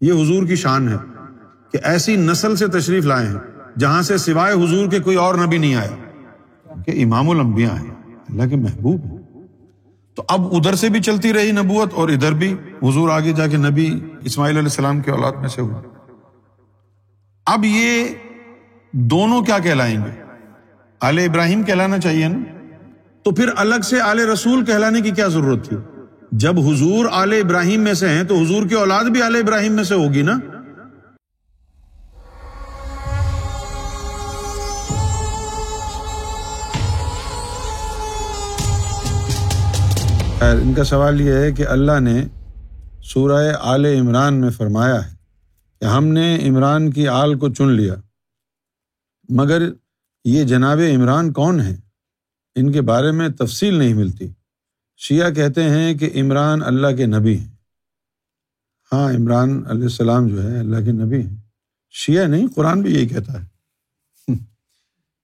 یہ حضور کی شان ہے کہ ایسی نسل سے تشریف لائے ہیں جہاں سے سوائے حضور کے کوئی اور نبی نہیں آیا کہ امام الانبیاء ہیں، اللہ کے محبوب ہیں۔ تو اب ادھر سے بھی چلتی رہی نبوت اور ادھر بھی حضور آگے جا کے نبی اسماعیل علیہ السلام کے اولاد میں سے ہوا۔ اب یہ دونوں کیا کہلائیں گے؟ آل ابراہیم کہلانا چاہیے نا؟ تو پھر الگ سے آل رسول کہلانے کی کیا ضرورت تھی؟ جب حضور آل ابراہیم میں سے ہیں تو حضور کی اولاد بھی آل ابراہیم میں سے ہوگی نا؟ ان کا سوال یہ ہے کہ اللہ نے سورہ آل عمران میں فرمایا ہے کہ ہم نے عمران کی آل کو چن لیا، مگر یہ جناب عمران کون ہیں؟ ان کے بارے میں تفصیل نہیں ملتی۔ شیعہ کہتے ہیں کہ عمران اللہ کے نبی ہیں۔ ہاں عمران علیہ السلام جو ہے اللہ کے نبی ہیں۔ شیعہ نہیں، قرآن بھی یہی کہتا ہے۔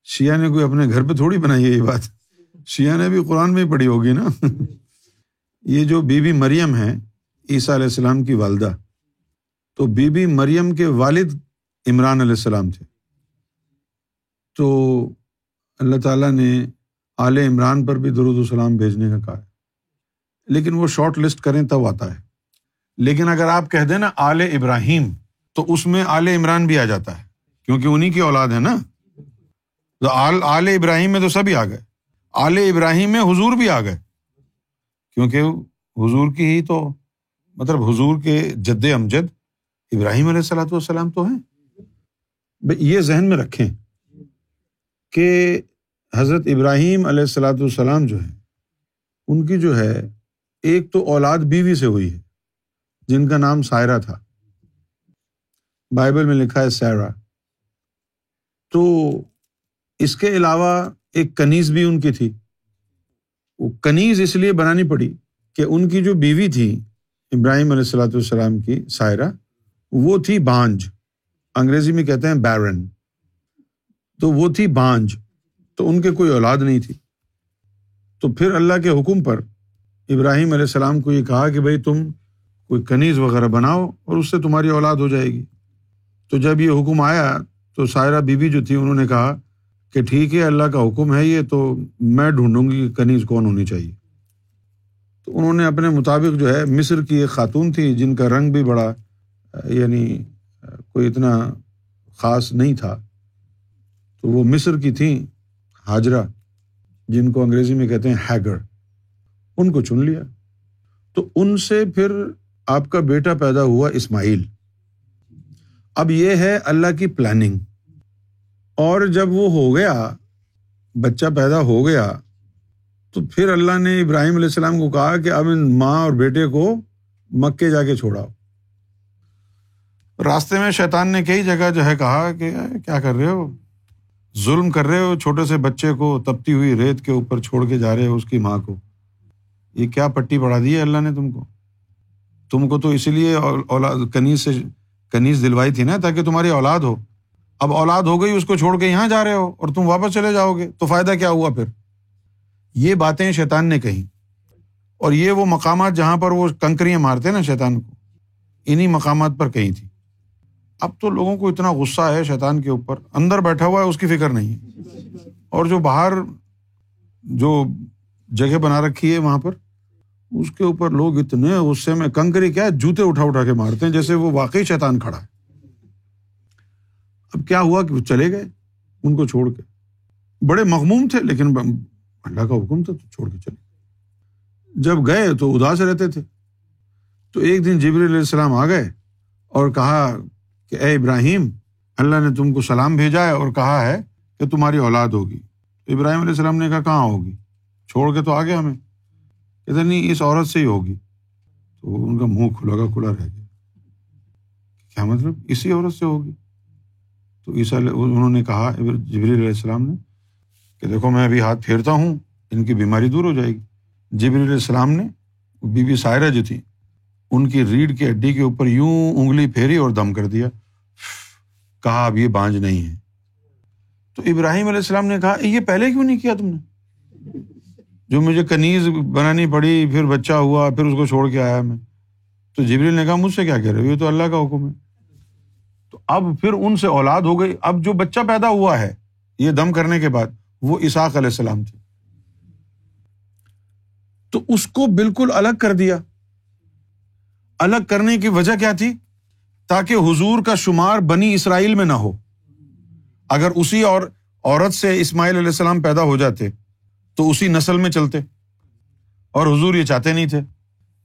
شیعہ نے کوئی اپنے گھر پہ تھوڑی بنائی ہے یہ بات۔ شیعہ نے بھی قرآن میں ہی پڑھی ہوگی نا۔ یہ جو بی بی مریم ہے عیسیٰ علیہ السلام کی والدہ۔ تو بی بی مریم کے والد عمران علیہ السلام تھے۔ تو اللہ تعالیٰ نے اعلی عمران پر بھی درود السلام بھیجنے کا کہا ہے۔ لیکن وہ شارٹ لسٹ کریں تب آتا ہے۔ لیکن اگر آپ کہہ دیں نا آل ابراہیم، تو اس میں آل عمران بھی آ جاتا ہے، کیونکہ انہیں کی اولاد ہے نا۔ تو آل ابراہیم میں تو سبھی آ گئے۔ آل ابراہیم میں حضور بھی آ گئے۔ کیونکہ حضور کی ہی تو مطلب حضور کے جد امجد ابراہیم علیہ السلاۃ والسلام تو ہیں۔ یہ ذہن میں رکھیں کہ حضرت ابراہیم علیہ السلاۃ والسلام جو ہے ان کی جو ہے ایک تو اولاد بیوی سے ہوئی ہے، جن کا نام سائرہ تھا۔ بائبل میں لکھا ہے سائرا تو اس کے علاوہ ایک کنیز بھی ان کی تھی۔ وہ کنیز اس لیے بنانی پڑی کہ ان کی جو بیوی تھی، ابراہیم علیہ السلاۃ والسلام کی سائرہ، وہ تھی بانج۔ انگریزی میں کہتے ہیں بیرن تو وہ تھی بانج۔ تو ان کے کوئی اولاد نہیں تھی۔ تو پھر اللہ کے حکم پر ابراہیم علیہ السلام کو یہ کہا کہ بھائی تم کوئی کنیز وغیرہ بناؤ اور اس سے تمہاری اولاد ہو جائے گی۔ تو جب یہ حکم آیا تو سائرہ بیوی جو تھی انہوں نے کہا کہ ٹھیک ہے، اللہ کا حکم ہے یہ، تو میں ڈھونڈوں گی کنیز کون ہونی چاہیے۔ تو انہوں نے اپنے مطابق جو ہے مصر کی ایک خاتون تھی جن کا رنگ بھی بڑا یعنی کوئی اتنا خاص نہیں تھا۔ تو وہ مصر کی تھیں حاجرہ جن کو انگریزی میں کہتے ہیں ہیگر۔ ان کو چن لیا۔ تو ان سے پھر آپ کا بیٹا پیدا ہوا اسماعیل۔ اب یہ ہے اللہ کی پلاننگ اور جب وہ ہو گیا، بچہ پیدا ہو گیا، تو پھر اللہ نے ابراہیم علیہ السلام کو کہا کہ اب ان ماں اور بیٹے کو مکے جا کے چھوڑاؤ۔ راستے میں شیطان نے کئی جگہ جو ہے کہا کہ کیا کر رہے ہو؟ ظلم کر رہے ہو، چھوٹے سے بچے کو تپتی ہوئی ریت کے اوپر چھوڑ کے جا رہے ہو اس کی ماں کو۔ یہ کیا پٹی پڑھا دی ہے اللہ نے تم کو؟ تم کو تو اسی لیے اولاد کنیز سے کنیز دلوائی تھی نا تاکہ تمہاری اولاد ہو۔ اب اولاد ہو گئی، اس کو چھوڑ کے یہاں جا رہے ہو اور تم واپس چلے جاؤ گے۔ تو فائدہ کیا ہوا پھر؟ یہ باتیں شیطان نے کہی اور یہ وہ مقامات جہاں پر وہ کنکریاں مارتے نا شیطان کو۔ انہیں مقامات پر کہی تھی۔ اب تو لوگوں کو اتنا غصہ ہے شیطان کے اوپر۔ اندر بیٹھا ہوا ہے، اس کی فکر نہیں ہے۔ اور جو باہر جو جگہ بنا رکھی ہے وہاں پر اس کے اوپر لوگ اتنے غصے میں کنکری کیا جوتے اٹھا اٹھا کے مارتے ہیں، جیسے وہ واقعی شیطان کھڑا ہے۔ اب کیا ہوا کہ وہ چلے گئے ان کو چھوڑ کے؟ بڑے مغموم تھے، لیکن اللہ کا حکم تھا تو چھوڑ کے چلے۔ جب گئے تو اداس رہتے تھے۔ تو ایک دن جبری علیہ السلام آ گئے اور کہا کہ اے ابراہیم، اللہ نے تم کو سلام بھیجا ہے اور کہا ہے کہ تمہاری اولاد ہوگی۔ ابراہیم علیہ السلام نے کہا، کہاں ہوگی؟ چھوڑ کے تو آ گیا ہمیں۔ کہتے نہیں، اس عورت سے ہی ہوگی۔ تو ان کا منہ کھلا کا کھلا رہ گیا۔ کیا مطلب؟ اسی عورت سے ہوگی۔ تو عیسیٰ انہوں نے کہا جبری علیہ السلام نے کہ دیکھو، میں ابھی ہاتھ پھیرتا ہوں، ان کی بیماری دور ہو جائے گی۔ جبری علیہ السلام نے، بی بی سائرہ جو تھی، ان کی ریڑھ کی ہڈی کے اوپر یوں انگلی پھیری اور دم کر دیا۔ کہا، اب یہ بانج نہیں ہے۔ تو ابراہیم علیہ السلام نے کہا، یہ پہلے کیوں نہیں کیا تم نے؟ جو مجھے کنیز بنانی پڑی، پھر بچہ ہوا، پھر اس کو چھوڑ کے آیا میں۔ تو جبریل نے کہا، مجھ سے کیا کہہ رہے ہو؟ یہ تو اللہ کا حکم ہے۔ تو اب پھر ان سے اولاد ہو گئی۔ اب جو بچہ پیدا ہوا ہے، یہ دم کرنے کے بعد وہ اساق علیہ السلام تھے۔ تو اس کو بالکل الگ کر دیا۔ الگ کرنے کی وجہ کیا تھی؟ تاکہ حضور کا شمار بنی اسرائیل میں نہ ہو۔ اگر اسی اور عورت سے اسماعیل علیہ السلام پیدا ہو جاتے تو اسی نسل میں چلتے۔ اور حضور یہ چاہتے نہیں تھے۔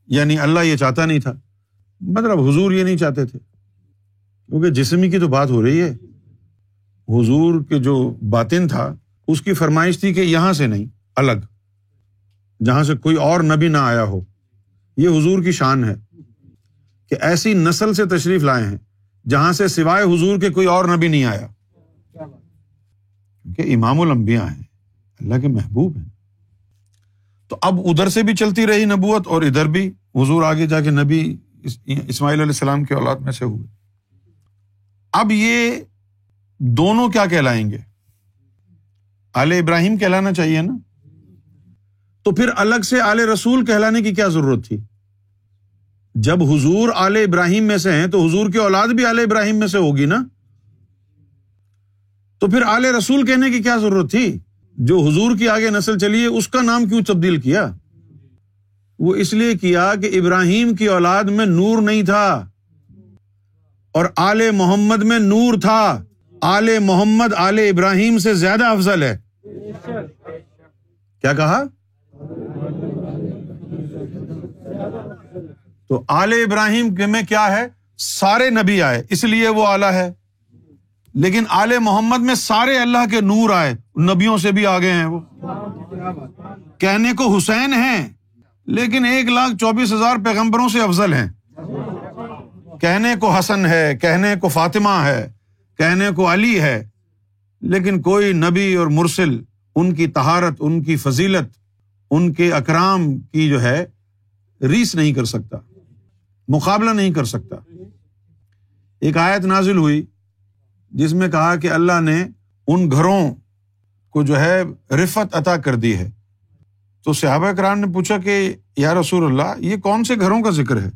یعنی اللہ یہ چاہتا نہیں تھا۔ مطلب حضور یہ نہیں چاہتے تھے۔ کیونکہ جسمی کی تو بات ہو رہی ہے۔ حضور کے جو باطن تھا، اس کی فرمائش تھی کہ یہاں سے نہیں، الگ۔ جہاں سے کوئی اور نبی نہ آیا ہو۔ یہ حضور کی شان ہے کہ ایسی نسل سے تشریف لائے ہیں، جہاں سے سوائے حضور کے کوئی اور نبی نہیں آیا۔ کہ امام الانبیاء ہیں۔ اللہ کے محبوب ہیں۔ تو اب ادھر سے بھی چلتی رہی نبوت اور ادھر بھی حضور آگے جا کے نبی اسماعیل علیہ السلام کے اولاد میں سے ہوئے۔ اب یہ دونوں کیا کہلائیں گے؟ آل ابراہیم کہلانا چاہیے نا۔ تو پھر الگ سے آل رسول کہلانے کی کیا ضرورت تھی؟ جب حضور آل ابراہیم میں سے ہیں تو حضور کی اولاد بھی آل ابراہیم میں سے ہوگی نا۔ تو پھر آل رسول کہنے کی کیا ضرورت تھی؟ جو حضور کی آگے نسل چلی ہے، اس کا نام کیوں تبدیل کیا؟ وہ اس لیے کیا کہ ابراہیم کی اولاد میں نور نہیں تھا اور آل محمد میں نور تھا۔ آل محمد، آل ابراہیم سے زیادہ افضل ہے۔ کیا کہا؟ تو آل ابراہیم میں کیا ہے؟ سارے نبی آئے، اس لیے وہ آلہ ہے۔ لیکن آل محمد میں سارے اللہ کے نور آئے نبیوں سے بھی آگے ہیں وہ۔ کہنے کو حسین ہیں، لیکن ایک لاکھ چوبیس ہزار پیغمبروں سے افضل ہیں۔ کہنے کو حسن ہے، کہنے کو فاطمہ ہے، کہنے کو علی ہے، لیکن کوئی نبی اور مرسل، ان کی تہارت ان کی فضیلت، ان کے اکرام کی جو ہے، ریس نہیں کر سکتا، مقابلہ نہیں کر سکتا۔ ایک آیت نازل ہوئی۔ جس میں کہا کہ اللہ نے ان گھروں کو جو ہے رفت عطا کر دی ہے۔ تو صحابہ کرام نے پوچھا کہ یا رسول اللہ، یہ کون سے گھروں کا ذکر ہے؟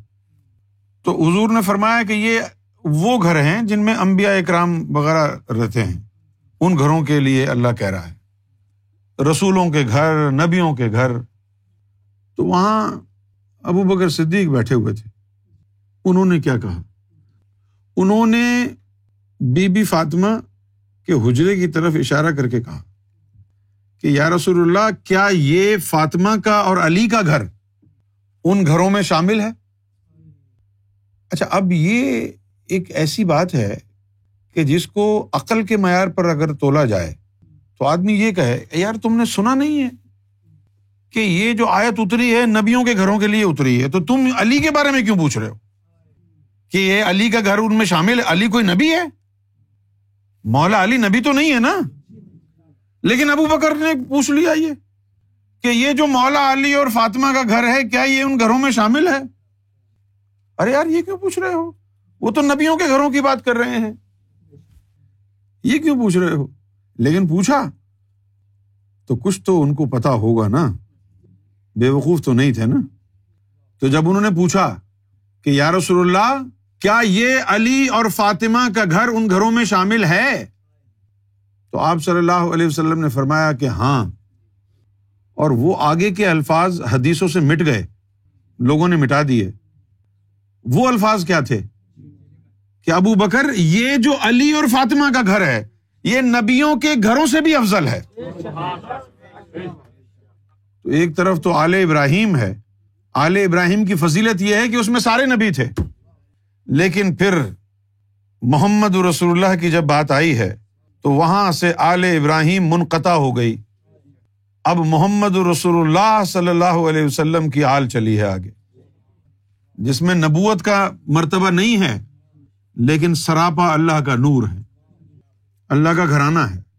تو حضور نے فرمایا کہ یہ وہ گھر ہیں جن میں امبیا اکرام وغیرہ رہتے ہیں۔ ان گھروں کے لیے اللہ کہہ رہا ہے۔ رسولوں کے گھر، نبیوں کے گھر۔ تو وہاں ابو بکر صدیق بیٹھے ہوئے تھے۔ انہوں نے کیا کہا؟ انہوں نے بی بی فاطمہ کے حجرے کی طرف اشارہ کر کے کہا کہ یا رسول اللہ، کیا یہ فاطمہ کا اور علی کا گھر ان گھروں میں شامل ہے؟ اچھا اب یہ ایک ایسی بات ہے کہ جس کو عقل کے معیار پر اگر تولا جائے تو آدمی یہ کہے، یار تم نے سنا نہیں ہے کہ یہ جو آیت اتری ہے نبیوں کے گھروں کے لیے اتری ہے، تو تم علی کے بارے میں کیوں پوچھ رہے ہو؟ کہ یہ علی کا گھر ان میں شامل ہے، علی کوئی نبی ہے؟ مولا علی نبی تو نہیں ہے نا؟ لیکن ابو بکر نے پوچھ لیا یہ کہ یہ جو مولا علی اور فاطمہ کا گھر ہے، کیا یہ ان گھروں میں شامل ہے؟ ارے یار، یہ کیوں پوچھ رہے ہو؟ وہ تو نبیوں کے گھروں کی بات کر رہے ہیں۔ یہ کیوں پوچھ رہے ہو؟ لیکن پوچھا تو کچھ تو ان کو پتا ہوگا نا۔ بے وقوف تو نہیں تھے نا؟ تو جب انہوں نے پوچھا کہ یا رسول اللہ کیا یہ علی اور فاطمہ کا گھر ان گھروں میں شامل ہے؟ تو آپ صلی اللہ علیہ وسلم نے فرمایا کہ ہاں۔ اور وہ آگے کے الفاظ حدیثوں سے مٹ گئے۔ لوگوں نے مٹا دیے۔ وہ الفاظ کیا تھے؟ کہ ابو بکر، یہ جو علی اور فاطمہ کا گھر ہے، یہ نبیوں کے گھروں سے بھی افضل ہے۔ تو ایک طرف تو آل ابراہیم ہے۔ آل ابراہیم کی فضیلت یہ ہے کہ اس میں سارے نبی تھے۔ لیکن پھر محمد رسول اللہ کی جب بات آئی ہے تو وہاں سے آل ابراہیم منقطع ہو گئی۔ اب محمد رسول اللہ صلی اللہ علیہ وسلم کی آل چلی ہے آگے۔ جس میں نبوت کا مرتبہ نہیں ہے، لیکن سراپا اللہ کا نور ہے۔ اللہ کا گھرانہ ہے۔